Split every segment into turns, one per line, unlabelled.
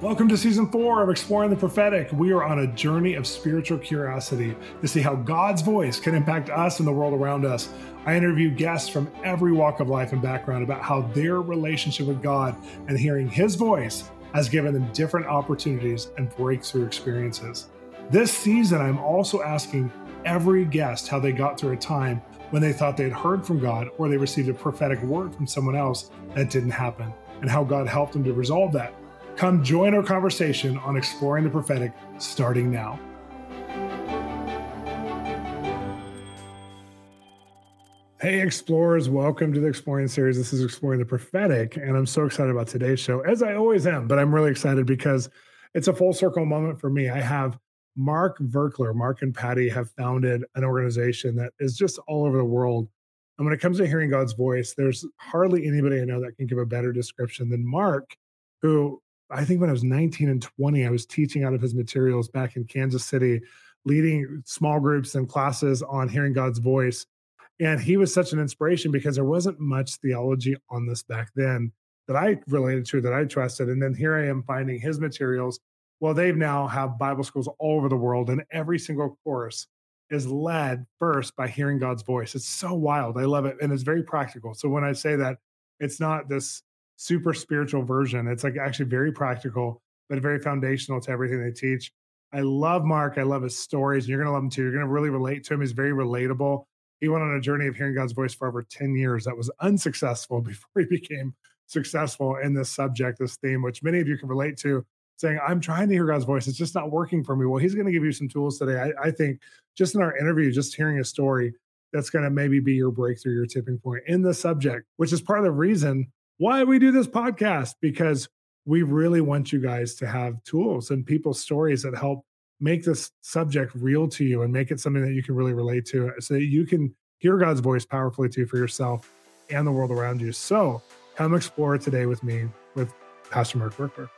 Welcome to season four of Exploring the Prophetic. We are on a journey of spiritual curiosity to see how God's voice can impact us and the world around us. I interview guests from every walk of life and background about how their relationship with God and hearing His voice has given them different opportunities and breakthrough experiences. This season, I'm also asking every guest how they got through a time when they thought they had heard from God or they received a prophetic word from someone else that didn't happen, and how God helped them to resolve that. Come join our conversation on exploring the prophetic starting now. Hey, explorers, welcome to the Exploring series. This is Exploring the Prophetic, and I'm so excited about today's show, as I always am, but I'm really excited because it's a full circle moment for me. I have Mark Virkler. Mark and Patti have founded an organization that is just all over the world. And when it comes to hearing God's voice, there's hardly anybody I know that can give a better description than Mark, who I think when I was 19 and 20, I was teaching out of his materials back in Kansas City, leading small groups and classes on hearing God's voice. And he was such an inspiration because there wasn't much theology on this back then that I related to, that I trusted. And then here I am finding his materials. Well, they've now have Bible schools all over the world, and every single course is led first by hearing God's voice. It's so wild. I love it. And it's very practical. So when I say that, it's not this super spiritual version. It's like actually very practical, but very foundational to everything they teach. I love Mark. I love his stories. You're going to love him too. You're going to really relate to him. He's very relatable. He went on a journey of hearing God's voice for over 10 years. That was unsuccessful before he became successful in this subject, this theme, which many of you can relate to, saying, I'm trying to hear God's voice. It's just not working for me. Well, he's going to give you some tools today. I, I think just in our interview, just hearing a story, that's going to maybe be your breakthrough, your tipping point in the subject, which is part of the reason why we do this podcast because we really want you guys to have tools and people's stories that help make this subject real to you and make it something that you can really relate to so that you can hear God's voice powerfully too for yourself and the world around you. So come explore today with me with Pastor Mark Virkler.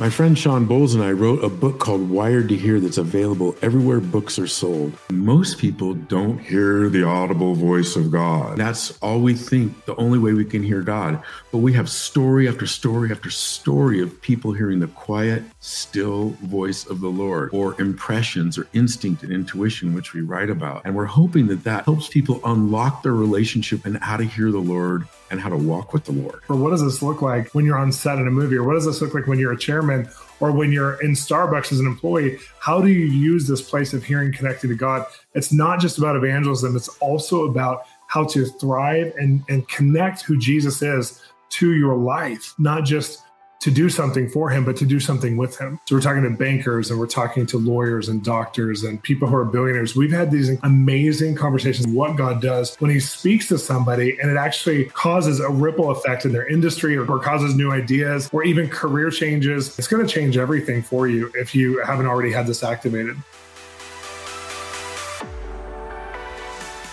My friend Shawn Bolz and I wrote a book called Wired to Hear that's available everywhere books are sold. Most people don't hear the audible voice of God. That's all we think, the only way we can hear God. But we have story after story after story of people hearing the quiet, still voice of the Lord, or impressions or instinct and intuition, which we write about. And we're hoping that that helps people unlock their relationship and how to hear the Lord and how to walk with the Lord.
Or what does this look like when you're on set in a movie? Or what does this look like when you're a chairman or when you're in Starbucks as an employee? How do you use this place of hearing connecting to God? It's not just about evangelism, it's also about how to thrive and, and connect who Jesus is to your life, not just to do something for him, but to do something with him. So we're talking to bankers and we're talking to lawyers and doctors and people who are billionaires. We've had these amazing conversations what God does when he speaks to somebody and it actually causes a ripple effect in their industry or, or causes new ideas or even career changes. It's going to change everything for you if you haven't already had this activated.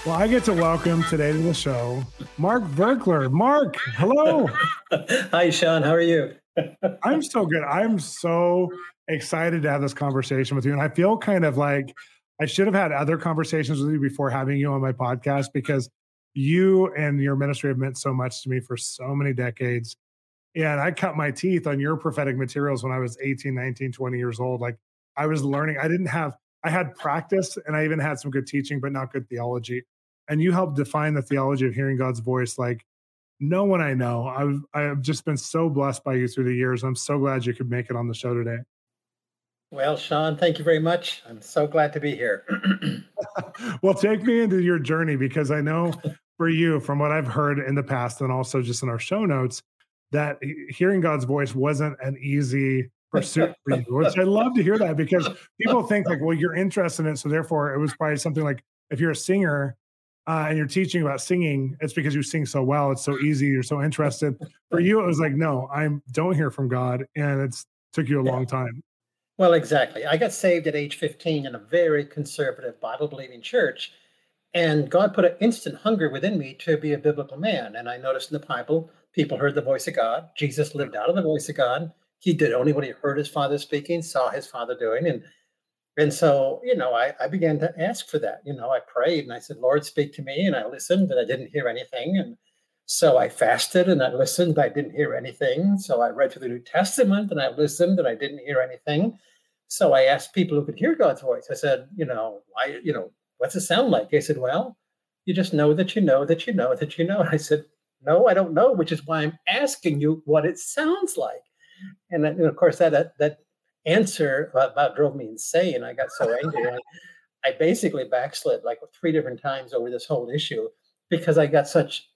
Well, I get to welcome today to the show Mark Virkler. Mark, hello.
Hi, Shawn. How are you?
I'm so good. I'm so excited to have this conversation with you. And I feel kind of like I should have had other conversations with you before having you on my podcast because you and your ministry have meant so much to me for so many decades. And I cut my teeth on your prophetic materials when I was 18, 19, 20 years old. Like I was learning, I didn't have, I had practice and I even had some good teaching, but not good theology. And you helped define the theology of hearing God's voice like no one I know. I've I've just been so blessed by you through the years. I'm so glad you could make it on the show today.
Well, Shawn, thank you very much. I'm so glad to be here.
well, take me into your journey because I know for you, from what I've heard in the past and also just in our show notes, that hearing God's voice wasn't an easy pursuit for you, which I love to hear that because people think like, well, you're interested in it. So therefore it was probably something like if you're a singer, uh, and you're teaching about singing, it's because you sing so well. It's so easy. You're so interested. For you, it was like, no, I don't hear from God, and it's took you a yeah. long time.
Well, exactly. I got saved at age 15 in a very conservative Bible believing church, and God put an instant hunger within me to be a biblical man. And I noticed in the Bible, people heard the voice of God. Jesus lived out of the voice of God. He did only what he heard his father speaking, saw his father doing, and and so, you know, I, I began to ask for that. You know, I prayed and I said, Lord, speak to me. And I listened, but I didn't hear anything. And
So I fasted and I listened. I didn't hear anything. So I read through the New Testament and I listened and I didn't hear anything. So I asked people who could hear God's voice. I said, you know, why, you know, what's it sound like? They said, well, you just know that you know that you know that you know. And I said, no, I don't know, which is why I'm asking you what it sounds like. And, then, and of course, that, that, that answer about drove me insane. I got so angry. I, I basically backslid like three different times over this whole issue because I got such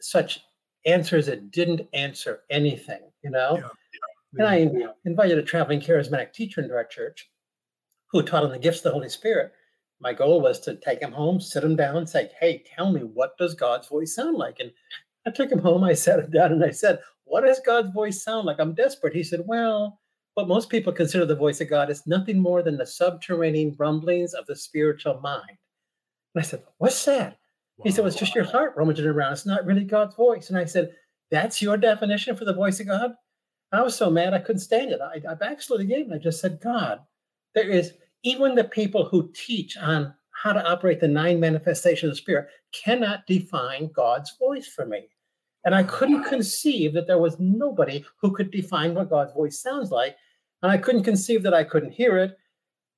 such answers that didn't answer anything, you know. Yeah, yeah, yeah. And I invited a traveling charismatic teacher into our church who taught on the gifts of the Holy Spirit. My goal was to take him home, sit him down, and say, Hey, tell me, what does God's voice sound like? And I took him home, I sat him down, and I said, What does God's voice sound like? I'm desperate. He said, Well, what most people consider the voice of God is nothing more than the subterranean rumblings of the spiritual mind. And I said, What's that? Wow. He said, well, It's just your heart rummaging around. It's not really God's voice. And I said, That's your definition for the voice of God? I was so mad I couldn't stand it. I, I backslid again. I just said, God, there is even the people who teach on how to operate the nine manifestations of the Spirit cannot define God's voice for me. And I couldn't conceive that there was nobody who could define what God's voice sounds like. And I couldn't conceive that I couldn't hear it.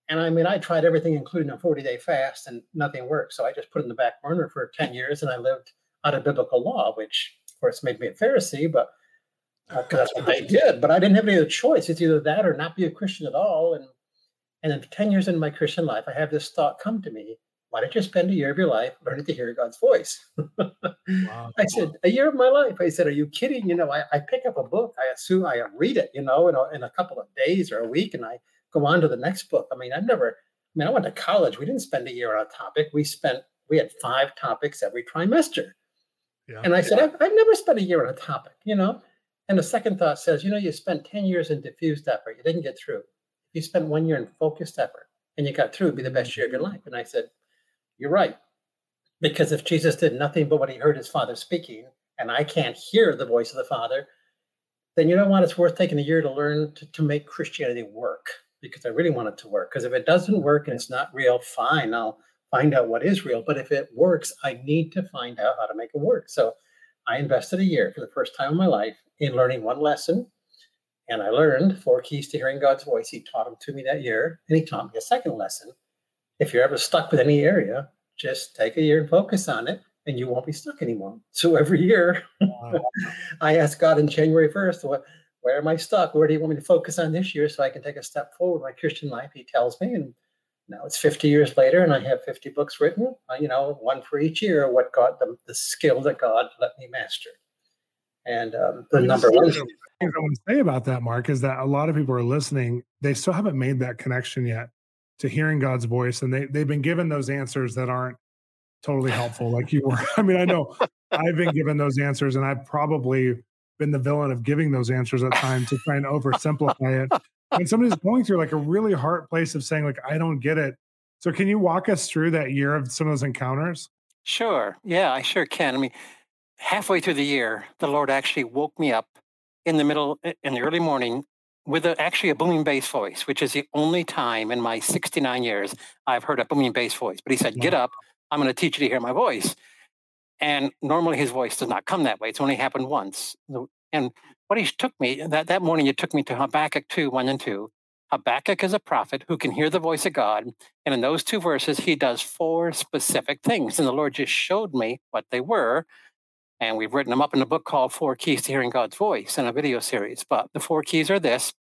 And I mean, I tried everything, including a 40 day fast, and nothing worked. So I just put it in the back burner for 10 years and I lived out of biblical law, which of course made me a Pharisee, but uh, that's what they did. But I didn't have any other choice. It's either that or not be a Christian at all. And and then 10 years into my Christian life, I have this thought come to me why don't you spend a year of your life learning to hear God's voice? wow. I said, a year of my life. I said, are you kidding? You know, I, I pick up a book. I assume I read it, you know, in a, in a couple of days or a week, and I go on to the next book. I mean, I've never, I mean, I went to college. We didn't spend a year on a topic. We spent, we had five topics every trimester. Yeah. And I said, I've, I've never spent a year on a topic, you know? And the second thought says, you know, you spent 10 years in diffused effort. You didn't get through. If you spent one year in focused effort and you got through, it'd be the best year of your life. And I said, you're right. Because if Jesus did nothing but what he heard his father speaking, and I can't hear the voice of the Father, then you know what? It's worth taking a year to learn to, to make Christianity work because I really want it to work. Because if it doesn't work and it's not real, fine, I'll find out what is real. But if it works, I need to find out how to make it work. So I invested a year for the first time in my life in learning one lesson. And I learned four keys to hearing God's voice. He taught them to me that year. And he taught me a second lesson if you're ever stuck with any area, just take a year and focus on it, and you won't be stuck anymore. So every year, wow. I ask God in January 1st, what, where am I stuck? Where do you want me to focus on this year so I can take a step forward in my Christian life? He tells me, and now it's 50 years later, and I have 50 books written, uh, you know, one for each year, what God, the, the skill that God let me master. And um, the number one thing
I want to say about that, Mark, is that a lot of people are listening, they still haven't made that connection yet to hearing God's voice, and they they've been given those answers that aren't totally helpful, like you were. I mean, I know I've been given those answers, and I've probably been the villain of giving those answers at times to try and oversimplify it. When somebody's going through like a really hard place of saying, like, I don't get it. So, can you walk us through that year of some of those encounters?
Sure. Yeah, I sure can. I mean, halfway through the year, the Lord actually woke me up in the middle, in the early morning, with a, actually a booming bass voice, which is the only time in my 69 years I've heard a booming bass voice. But he said, Get up, I'm going to teach you to hear my voice. And normally his voice does not come that way. It's only happened once. And what he took me, that, that morning, it took me to Habakkuk 2, 1 and 2. Habakkuk is a prophet who can hear the voice of God. And in those two verses, he does four specific things. And the Lord just showed me what they were. And we've written them up in a book called Four Keys to Hearing God's Voice in a video series. But the four keys are this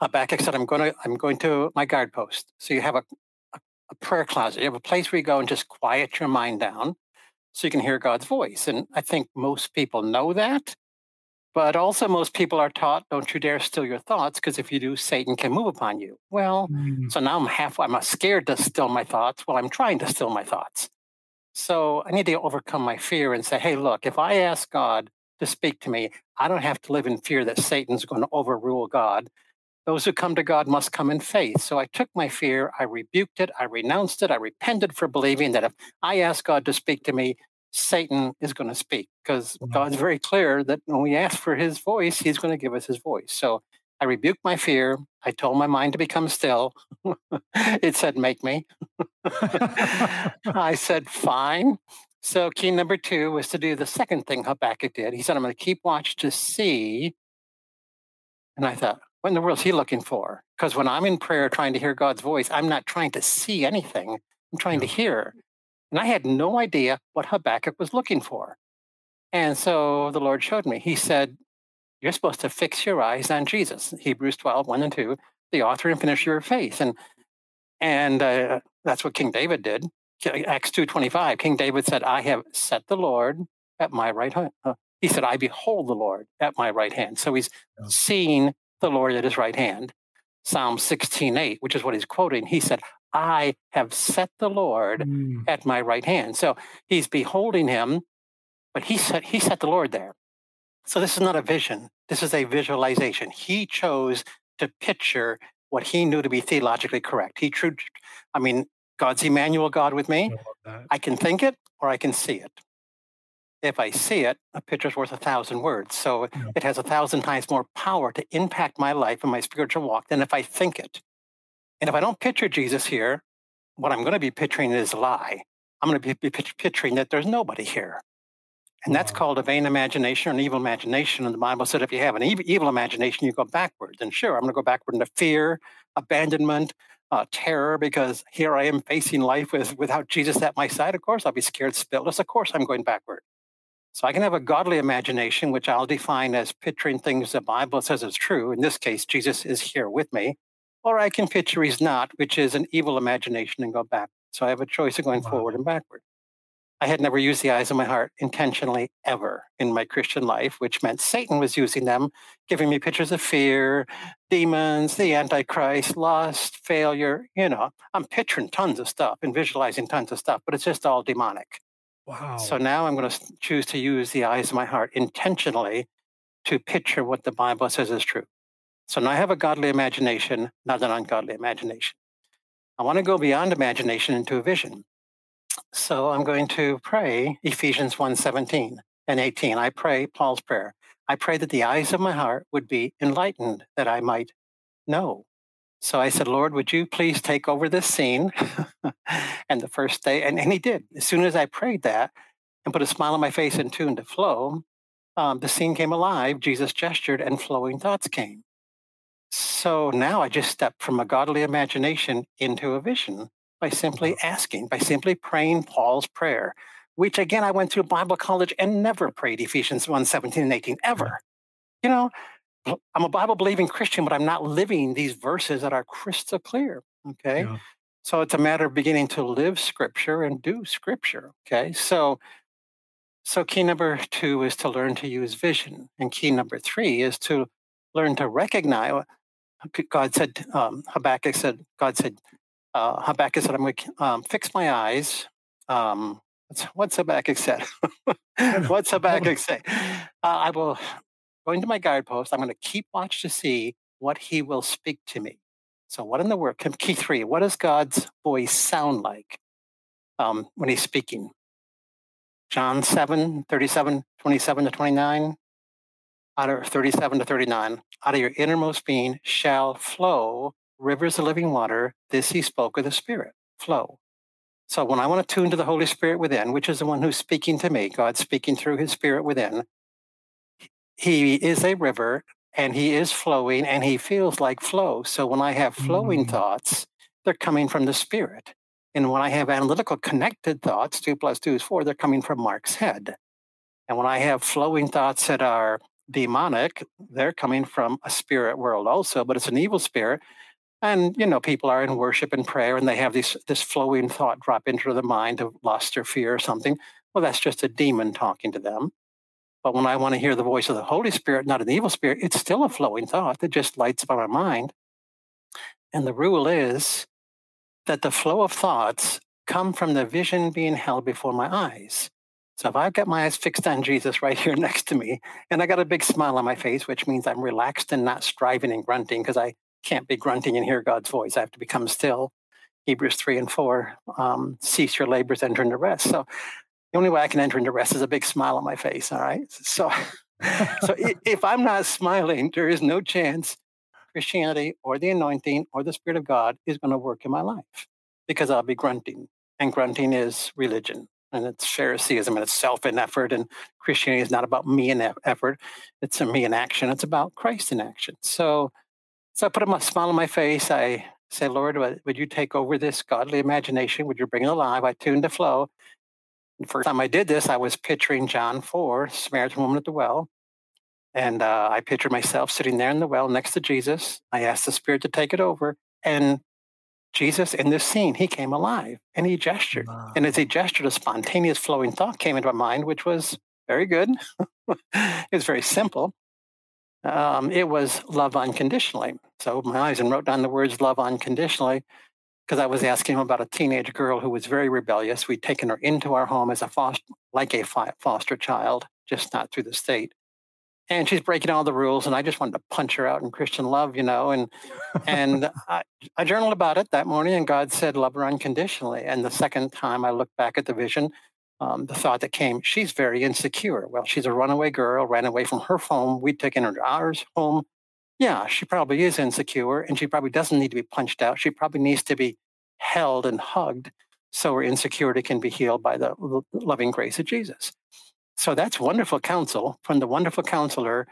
Habakkuk said, I'm going to, I'm going to my guard post. So you have a, a, prayer closet. You have a place where you go and just quiet your mind down so you can hear God's voice. And I think most people know that. But also, most people are taught, don't you dare still your thoughts, because if you do, Satan can move upon you. Well, mm. so now I'm half, I'm scared to still my thoughts. Well, I'm trying to still my thoughts. So I need to overcome my fear and say, hey, look, if I ask God to speak to me, I don't have to live in fear that Satan's going to overrule God. Those who come to God must come in faith. So I took my fear, I rebuked it, I renounced it, I repented for believing that if I ask God to speak to me, Satan is going to speak because mm-hmm. God's very clear that when we ask for his voice, he's going to give us his voice. So I rebuked my fear. I told my mind to become still. it said, make me. I said, fine.
So key number two was to do the second thing Habakkuk did. He said, I'm going to keep watch to see. And I thought, what in the world is he looking for? Because when I'm in prayer trying to hear God's voice, I'm not trying to see anything. I'm trying to hear. And I had no idea what Habakkuk was looking for. And so the Lord showed me. He said, You're supposed to fix your eyes on Jesus. Hebrews 12, 1 and 2, the author and finisher of faith. And and uh, that's what King David did. Acts 2.25, King David said, I have set the Lord at my right hand. Uh, he said, I behold the Lord at my right hand. So he's yeah. seeing the Lord at his right hand. Psalm 16.8, which is what he's quoting, he said, I have set the Lord mm. at my right hand. So he's beholding him, but he set, he set the Lord there. So this is not a vision. This is a visualization. He chose to picture what he knew to be theologically correct. He true, I mean, God's Emmanuel God with me. I, I can think it or I can see it. If I see it, a picture's worth a thousand words. So it has a thousand times more power to impact my life and my spiritual walk than if I think it. And if I don't picture Jesus here, what I'm going to be picturing is a lie. I'm going to be picturing that there's nobody here. And that's called a vain imagination or an evil imagination. And the Bible said if you have an evil imagination, you go backwards. And sure, I'm going to go backward into fear, abandonment, uh, terror, because here I am facing life with, without Jesus at my side. Of course, I'll be scared spitless. Of course, I'm going backward. So I can have a godly imagination, which I'll define as picturing things the Bible says is true. In this case, Jesus is here with me. Or I can picture he's not, which is an evil imagination and go back. So I have a choice of going wow. forward and backward. I had never used the eyes of my heart intentionally ever in my Christian life, which meant Satan was using them, giving me pictures of fear, demons, the Antichrist, lust, failure. You know, I'm picturing tons of stuff and visualizing tons of stuff, but it's just all demonic. So now I'm going to choose to use the eyes of my heart intentionally to picture what the Bible says is true. So now I have a godly imagination, not an ungodly imagination. I want to go beyond imagination into a vision. So I'm going to pray Ephesians 1 17 and 18. I pray Paul's prayer. I pray that the eyes of my heart would be enlightened, that I might know. So I said, Lord, would you please take over this scene? and the first day, and, and he did. As soon as I prayed that and put a smile on my face and tuned to flow, um, the scene came alive. Jesus gestured and flowing thoughts came. So now I just stepped from a godly imagination into a vision by simply asking, by simply praying Paul's prayer, which again, I went through Bible college and never prayed Ephesians 1 17 and 18, ever. You know, I'm a Bible believing Christian, but I'm not living these verses that are crystal clear. Okay. Yeah. So it's a matter of beginning to live scripture and do scripture. Okay. So, so key number two is to learn to use vision. And key number three is to learn to recognize. God said, um, Habakkuk said, God said, uh, Habakkuk said, I'm going to um, fix my eyes. Um, what's, what's Habakkuk said? what's Habakkuk say? Uh, I will go to my guidepost. I'm going to keep watch to see what he will speak to me. So, what in the world? Key three. What does God's voice sound like um, when he's speaking? John 7, 37, 27 to 29, out of 37 to 39. Out of your innermost being shall flow rivers of living water, this he spoke of the Spirit, flow. So when I want to tune to the Holy Spirit within, which is the one who's speaking to me, God speaking through his Spirit within, he is a river and he is flowing and he feels like flow. So when I have flowing mm-hmm. thoughts, they're coming from the Spirit. And when I have analytical connected thoughts, two plus two is four, they're coming from Mark's head. And when I have flowing thoughts that are demonic, they're coming from a spirit world also, but it's an evil spirit and you know people are in worship and prayer and they have this this flowing thought drop into the mind of lust or fear or something well that's just a demon talking to them but when i want to hear the voice of the holy spirit not an evil spirit it's still a flowing thought that just lights up my mind and the rule is that the flow of thoughts come from the vision being held before my eyes so if I've got my eyes fixed on Jesus right here next to me, and I got a big smile on my face, which means I'm relaxed and not striving and grunting because I can't be grunting and hear God's voice. I have to become still. Hebrews 3 and 4, um, cease your labors, enter into rest. So the only way I can enter into rest is a big smile on my face. All right. So, so if I'm not smiling, there is no chance Christianity or the anointing or the Spirit of God is going to work in my life because I'll be grunting. And grunting is religion. and it's Phariseeism and it's self and effort. And Christianity is not about me and effort; it's a me in action. It's about Christ in action. So, so I put a smile on my face. I say, Lord, would you take over this godly imagination? Would you bring it alive? I tune the flow. The first time I did this, I was picturing John 4, Samaritan woman at the well. And uh, I pictured myself sitting there in the well next to Jesus. I asked the Spirit to take it over. And Jesus, in this scene, he came alive and he gestured. Wow. And as he gestured, a spontaneous flowing thought came into my mind, which was very good. it was very simple. Um, it was love unconditionally. So I opened my eyes and wrote down the words love unconditionally because I was asking him about a teenage girl who was very rebellious. We'd taken her into our home as a foster, like a foster child, just not through the state. And she's breaking all the rules, and I just wanted to punch her out in Christian love, you know. And and I, I journaled about it that morning, and God said, "Love her unconditionally." And the second time I looked back at the vision, um, the thought that came, she's very insecure. Well, she's a runaway girl, ran away from her home. We'd taken her to ours home. Yeah, she probably is insecure and she probably doesn't need to be punched out. She probably needs to be held and hugged so her insecurity can be healed by the loving grace of Jesus. So that's wonderful counsel from the wonderful counselor,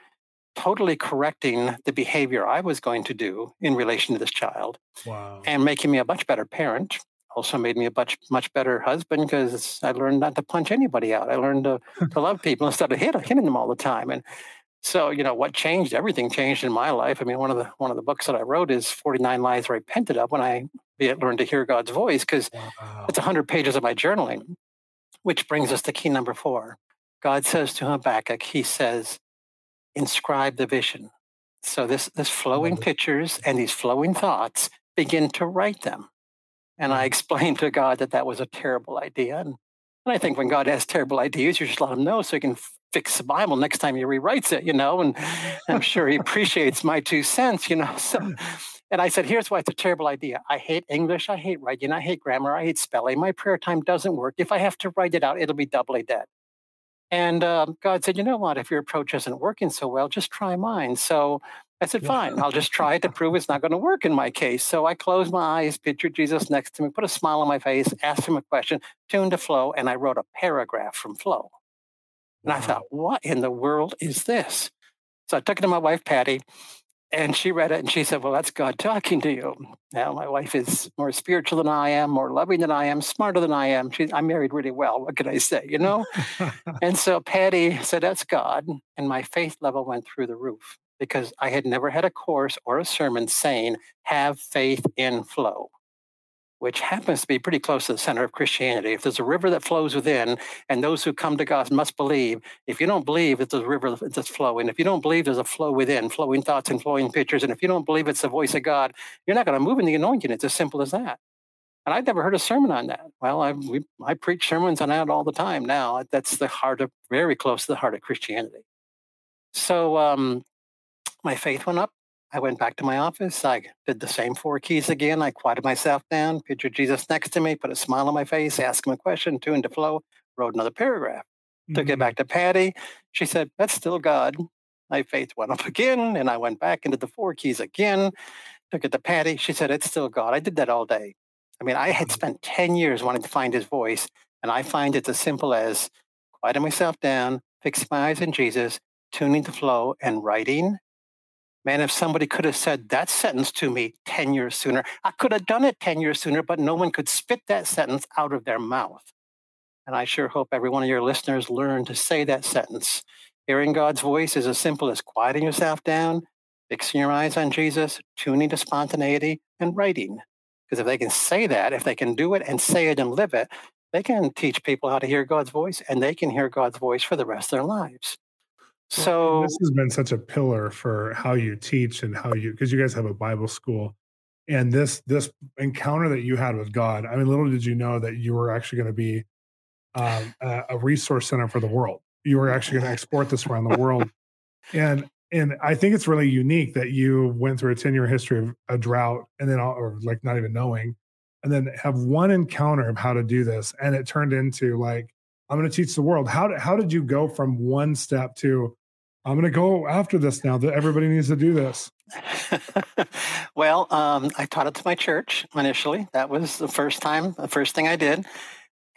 totally correcting the behavior I was going to do in relation to this child wow. and making me a much better parent also made me a much much better husband because I learned not to punch anybody out. I learned to, to love people instead of hit, hitting them all the time. And so, you know, what changed? Everything changed in my life. I mean, one of the one of the books that I wrote is 49 Lies I Repented of when I learned to hear God's voice because wow. it's 100 pages of my journaling, which brings us to key number four. God says to Habakkuk, He says, inscribe the vision. So this this flowing mm-hmm. pictures and these flowing thoughts begin to write them. And I mm-hmm. explained to God that that was a terrible idea. And, and I think when God has terrible ideas, you just let him know so he can fix the Bible next time he rewrites it, you know. And I'm sure he appreciates my two cents, you know. So, and I said, here's why it's a terrible idea. I hate English. I hate writing. I hate grammar. I hate spelling. My prayer time doesn't work. If I have to write it out, it'll be doubly dead. And um, God said, you know what? If your approach isn't working so well, just try mine. So I said, fine, I'll just try it to prove it's not going to work in my case. So I closed my eyes, pictured Jesus next to me, put a smile on my face, asked him a question, tuned to flow, and I wrote a paragraph from flow. And. I thought, what in the world is this? So I took it to my wife, Patti, and she read it and she said, Well, that's God talking to you. Now, my wife is more spiritual than I am, more loving than I am, smarter than I am. She, I'm married really well. What can I say, you know? and so Patti said, That's God. And my faith level went through the roof because I had never had a course or a sermon saying, have faith in flow, which happens to be pretty close to the center of Christianity. If there's a river that flows within, and those who come to God must believe, if you don't believe it's a river that's flowing, if you don't believe there's a flow within, flowing thoughts and flowing pictures, and if you don't believe it's the voice of God, you're not going to move in the anointing. It's as simple as that. And I'd never heard a sermon on that. Well, I, we, I preach sermons on that all the time now. That's the heart of, very close to the heart of Christianity. So um, my faith went up. I went back to my office. I did the same four keys again. I quieted myself down, pictured Jesus next to me, put a smile on my face, asked him a question, tuned to flow, wrote another paragraph. Mm-hmm. Took it mm-hmm. back to Patti. She said, That's still God. My faith went up again. And I went back into the four keys again. Took it to Patti. She said, It's still God. I did that all day. I mean, I had spent 10 years wanting to find his voice. And I find it's as simple as quieting myself down, fixing my eyes on Jesus, tuning to flow, and writing Man, if somebody could have said that sentence to me 10 years sooner, I could have done it 10 years sooner, but no one could spit that sentence out of their mouth. And I sure hope every one of your listeners learn to say that sentence. Hearing God's voice is as simple as quieting yourself down, fixing your eyes on Jesus, tuning to spontaneity, and writing. Because if they can say that, if they can do it and say it and live it, they can teach people how to hear God's voice and they can hear God's voice for the rest of their lives. So
this has been such a pillar for how you teach and how you because you guys have a Bible school. And this this encounter that you had with God, I mean, little did you know that you were actually going to be um, a, a, resource center for the world. You were actually going to export this around the world, and and I think it's really unique that you went through a ten year history of a drought, and then or like not even knowing, and then have one encounter of how to do this, and it turned into like I'm going to teach the world. How did how did you go from one step to I'm going to go after this now that everybody needs to do this.
well, um, I taught it to my church initially. That was the first time, the first thing I did.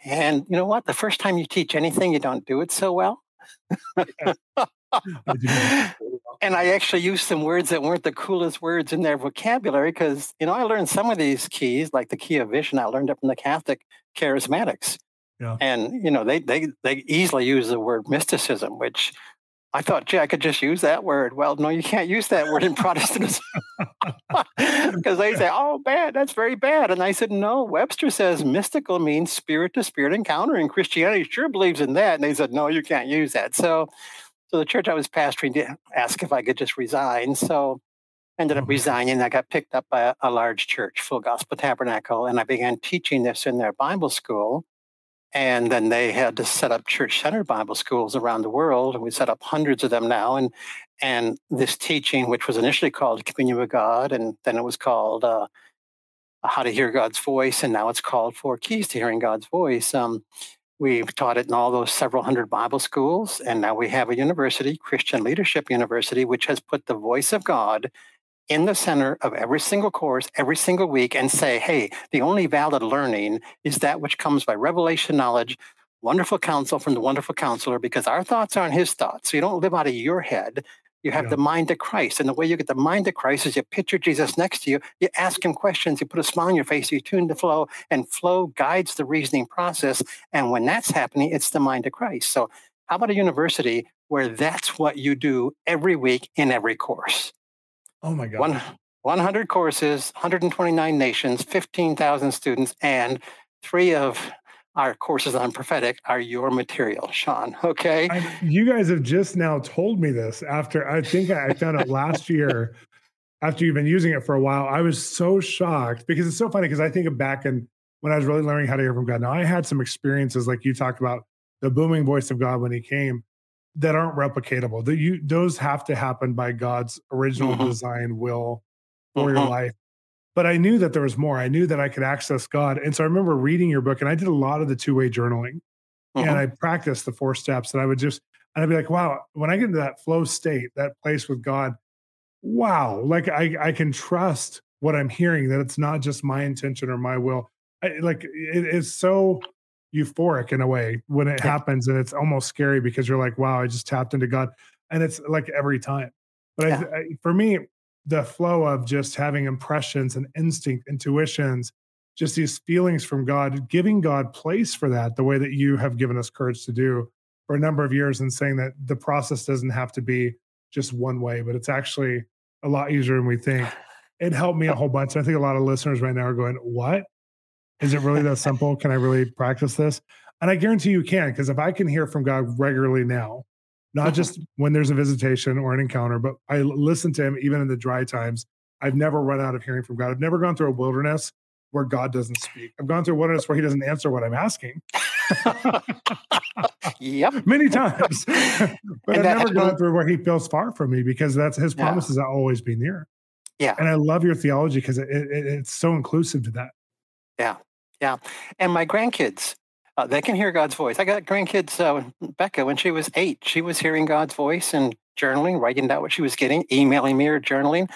And you know what? The first time you teach anything, you don't do it so well. and I actually used some words that weren't the coolest words in their vocabulary because, you know, I learned some of these keys, like the key of vision. I learned it from the Catholic charismatics. Yeah. And, you know, they, they, they easily use the word mysticism, which I thought, gee, I could just use that word. Well, no, you can't use that word in Protestantism because they say, oh, bad, that's very bad. And I said, no, Webster says mystical means spirit to spirit encounter, and Christianity sure believes in that. And they said, no, you can't use that. So, so the church I was pastoring did ask if I could just resign. So ended up mm-hmm. resigning. I got picked up by a, a large church, Full Gospel Tabernacle, and I began teaching this in their Bible school. And then they had to set up church-centered Bible schools around the world, and we set up hundreds of them now. And and this teaching, which was initially called Communion with God, and then it was called uh, How to Hear God's Voice, and now it's called Four Keys to Hearing God's Voice. Um, we've taught it in all those several hundred Bible schools, and now we have a university, Christian Leadership University, which has put the voice of God in the center of every single course, every single week, and say, hey, the only valid learning is that which comes by revelation knowledge, wonderful counsel from the wonderful counselor, because our thoughts aren't his thoughts. So you don't live out of your head. You have yeah. the mind of Christ. And the way you get the mind of Christ is you picture Jesus next to you, you ask him questions, you put a smile on your face, you tune the flow, and flow guides the reasoning process. And when that's happening, it's the mind of Christ. So, how about a university where that's what you do every week in every course?
Oh my God. One,
100 courses, 129 nations, 15,000 students, and three of our courses on prophetic are your material, Shawn. Okay.
I, you guys have just now told me this after I think I found out last year after you've been using it for a while. I was so shocked because it's so funny because I think of back and when I was really learning how to hear from God. Now I had some experiences like you talked about the booming voice of God when he came that aren't replicatable. That you those have to happen by God's original mm-hmm. design will for mm-hmm. your life. But I knew that there was more. I knew that I could access God. And so I remember reading your book and I did a lot of the two-way journaling. Mm-hmm. And I practiced the four steps. And I would just and I'd be like, wow, when I get into that flow state, that place with God, wow, like I, I can trust what I'm hearing, that it's not just my intention or my will. I, like it is so euphoric in a way when it happens and it's almost scary because you're like wow i just tapped into god. And it's like every time. But yeah. I, I, for me the flow of just having impressions and instinct intuitions just these feelings from god giving god place for that the way that you have given us courage to do for a number of years and saying that the process doesn't have to be just one way but it's actually a lot easier than we think. It helped me a whole bunch i think a lot of listeners right now are going what is it really that simple? Can I really practice this? And I guarantee you can, because if I can hear from God regularly now, not mm-hmm. just when there's a visitation or an encounter, but I listen to him even in the dry times. I've never run out of hearing from God. I've never gone through a wilderness where God doesn't speak. I've gone through a wilderness where he doesn't answer what I'm asking.
yep.
Many times. but and I've never gone through where he feels far from me because that's his promises yeah. always be near.
Yeah.
And I love your theology because it, it, it's so inclusive to that.
Yeah. Yeah. And my grandkids, uh, they can hear God's voice. I got grandkids, uh, Becca, when she was eight, she was hearing God's voice and journaling, writing down what she was getting, emailing me or journaling.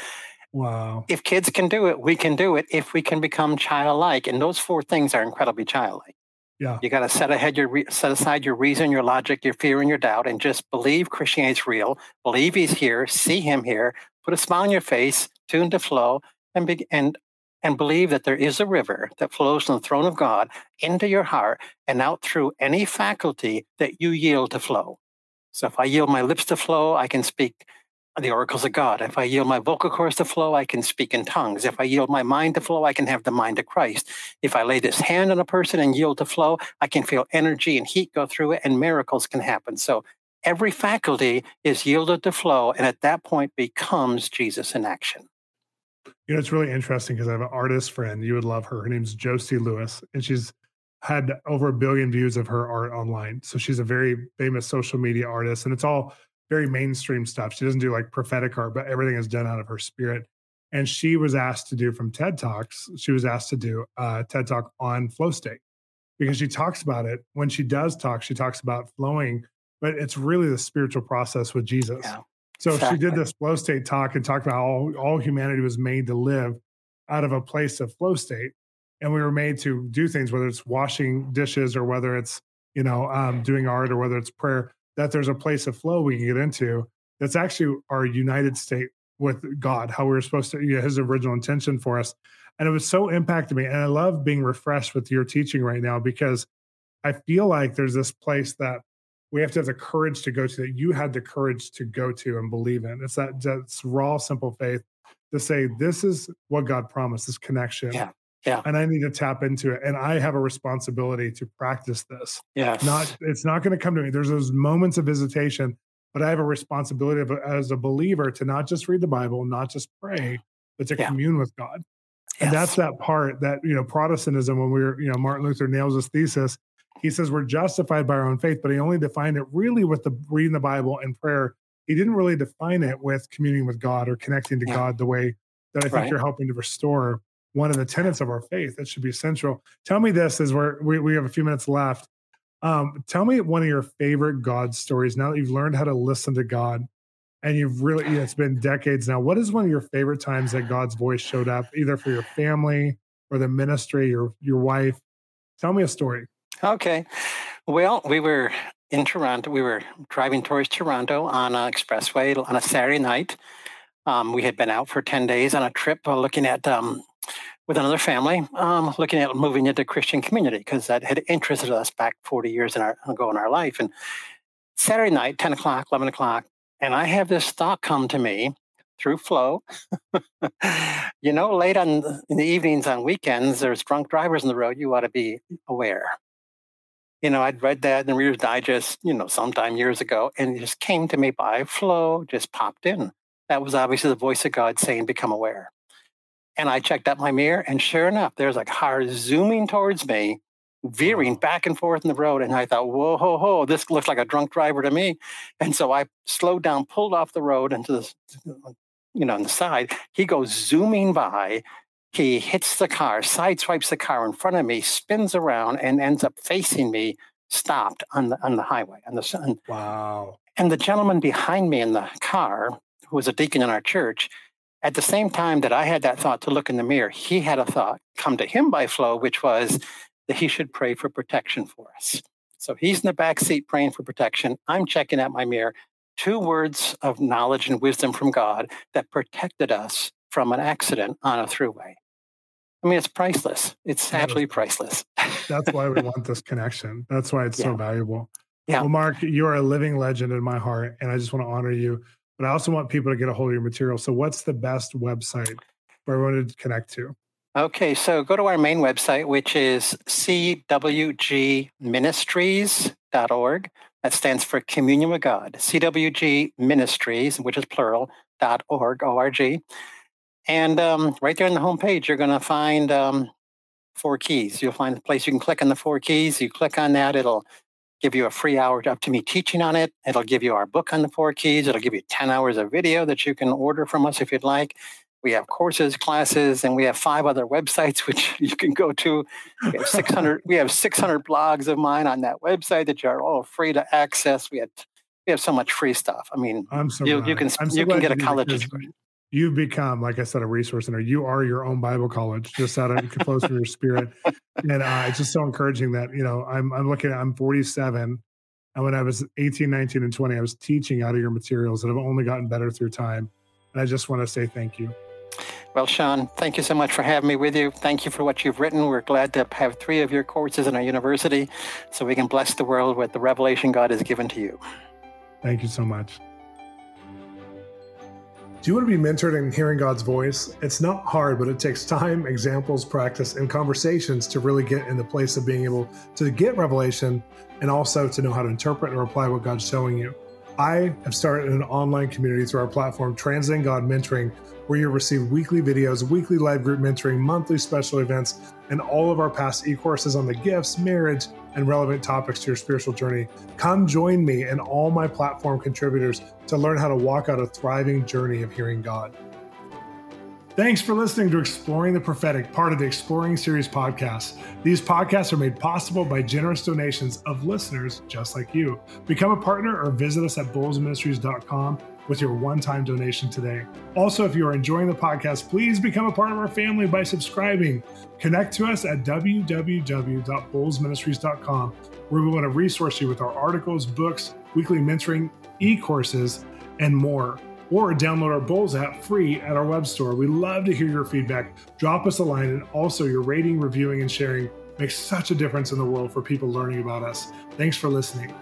Wow.
If kids can do it, we can do it if we can become childlike. And those four things are incredibly childlike.
Yeah.
You got to set ahead your re- set aside your reason, your logic, your fear, and your doubt, and just believe Christianity's real. Believe He's here. See Him here. Put a smile on your face. Tune to flow, and be, and and believe that there is a river that flows from the throne of God into your heart and out through any faculty that you yield to flow. So if I yield my lips to flow, I can speak the oracles of God. If I yield my vocal cords to flow, I can speak in tongues. If I yield my mind to flow, I can have the mind of Christ. If I lay this hand on a person and yield to flow, I can feel energy and heat go through it and miracles can happen. So every faculty is yielded to flow and at that point becomes Jesus in action.
You know, it's really interesting because I have an artist friend. You would love her. Her name's Josie Lewis, and she's had over a billion views of her art online. So she's a very famous social media artist, and it's all very mainstream stuff. She doesn't do like prophetic art, but everything is done out of her spirit. And she was asked to do from TED Talks, she was asked to do a TED Talk on flow state because she talks about it. When she does talk, she talks about flowing, but it's really the spiritual process with Jesus. Yeah. So exactly. she did this flow state talk and talked about all all humanity was made to live out of a place of flow state. and we were made to do things, whether it's washing dishes or whether it's you know um, doing art or whether it's prayer. That there's a place of flow we can get into. That's actually our united state with God, how we were supposed to, you know, His original intention for us. And it was so impacted me. And I love being refreshed with your teaching right now because I feel like there's this place that we have to have the courage to go to that you had the courage to go to and believe in. It's that that's raw, simple faith to say, this is what God promised, this connection.
Yeah. Yeah.
And I need to tap into it. And I have a responsibility to practice this.
Yeah.
Not it's not going to come to me. There's those moments of visitation, but I have a responsibility of, as a believer to not just read the Bible, not just pray, but to
Yeah.
commune with God. And
Yes.
that's that part that, you know, Protestantism, when we were, you know, Martin Luther nails his thesis, he says we're justified by our own faith, but he only defined it really with the reading the Bible and prayer. He didn't really define it with communing with God or connecting to
Yeah.
God the way that I think
Right.
you're helping to restore one of the tenets of our faith that should be central. Tell me this as we're, we, we have a few minutes left. Um, tell me one of your favorite God stories now that you've learned how to listen to God and you've really, you know, it's been decades now. What is one of your favorite times that God's voice showed up, either for your family or the ministry or your wife? Tell me a story.
Okay. Well, we were in Toronto. We were driving towards Toronto on an expressway on a Saturday night. Um, we had been out for 10 days on a trip uh, looking at, um, with another family, um, looking at moving into Christian community because that had interested us back 40 years in our, ago in our life. And Saturday night, 10 o'clock, 11 o'clock, and I have this thought come to me through flow. you know, late on in the evenings on weekends, there's drunk drivers on the road. You ought to be aware you know, I'd read that in the Reader's Digest, you know, sometime years ago, and it just came to me by flow, just popped in. That was obviously the voice of God saying, become aware. And I checked out my mirror, and sure enough, there's a car zooming towards me, veering back and forth in the road. And I thought, whoa, ho, ho, this looks like a drunk driver to me. And so I slowed down, pulled off the road into the, you know, on the side. He goes zooming by, he hits the car, sideswipes the car in front of me, spins around, and ends up facing me, stopped on the on the highway. On the sun.
Wow.
And the gentleman behind me in the car, who was a deacon in our church, at the same time that I had that thought to look in the mirror, he had a thought come to him by flow, which was that he should pray for protection for us. So he's in the back seat praying for protection. I'm checking out my mirror. Two words of knowledge and wisdom from God that protected us from an accident on a throughway. I mean, it's priceless. It's absolutely priceless.
That's why we want this connection. That's why it's so valuable.
Yeah.
Well, Mark, you are a living legend in my heart, and I just want to honor you. But I also want people to get a hold of your material. So, what's the best website for everyone to connect to?
Okay, so go to our main website, which is cwgministries.org. That stands for Communion with God. CWG Ministries, which is plural, dot .org, O-R-G. And um, right there on the homepage, you're going to find um, four keys. You'll find a place you can click on the four keys. You click on that, it'll give you a free hour up to me teaching on it. It'll give you our book on the four keys. It'll give you 10 hours of video that you can order from us if you'd like. We have courses, classes, and we have five other websites which you can go to. We have 600. we have 600 blogs of mine on that website that you are all free to access. We have we have so much free stuff. I mean,
I'm so
you, you can
I'm so
you can get a college degree.
You've become, like I said, a resource center. You are your own Bible college, just out of close to your spirit, and uh, it's just so encouraging that you know I'm I'm looking at I'm 47, and when I was 18, 19, and 20, I was teaching out of your materials that have only gotten better through time, and I just want to say thank you.
Well, Shawn, thank you so much for having me with you. Thank you for what you've written. We're glad to have three of your courses in our university so we can bless the world with the revelation God has given to you.
Thank you so much. Do you want to be mentored in hearing God's voice? It's not hard, but it takes time, examples, practice, and conversations to really get in the place of being able to get revelation and also to know how to interpret and apply what God's showing you. I have started an online community through our platform, Translating God Mentoring, where you'll receive weekly videos, weekly live group mentoring, monthly special events, and all of our past e courses on the gifts, marriage, and relevant topics to your spiritual journey. Come join me and all my platform contributors to learn how to walk out a thriving journey of hearing God. Thanks for listening to Exploring the Prophetic, part of the Exploring Series podcast. These podcasts are made possible by generous donations of listeners just like you. Become a partner or visit us at bolzministries.com with your one time donation today. Also, if you are enjoying the podcast, please become a part of our family by subscribing. Connect to us at www.bolzministries.com, where we want to resource you with our articles, books, weekly mentoring, e courses, and more. Or download our Bolz app free at our web store. We love to hear your feedback. Drop us a line, and also your rating, reviewing, and sharing makes such a difference in the world for people learning about us. Thanks for listening.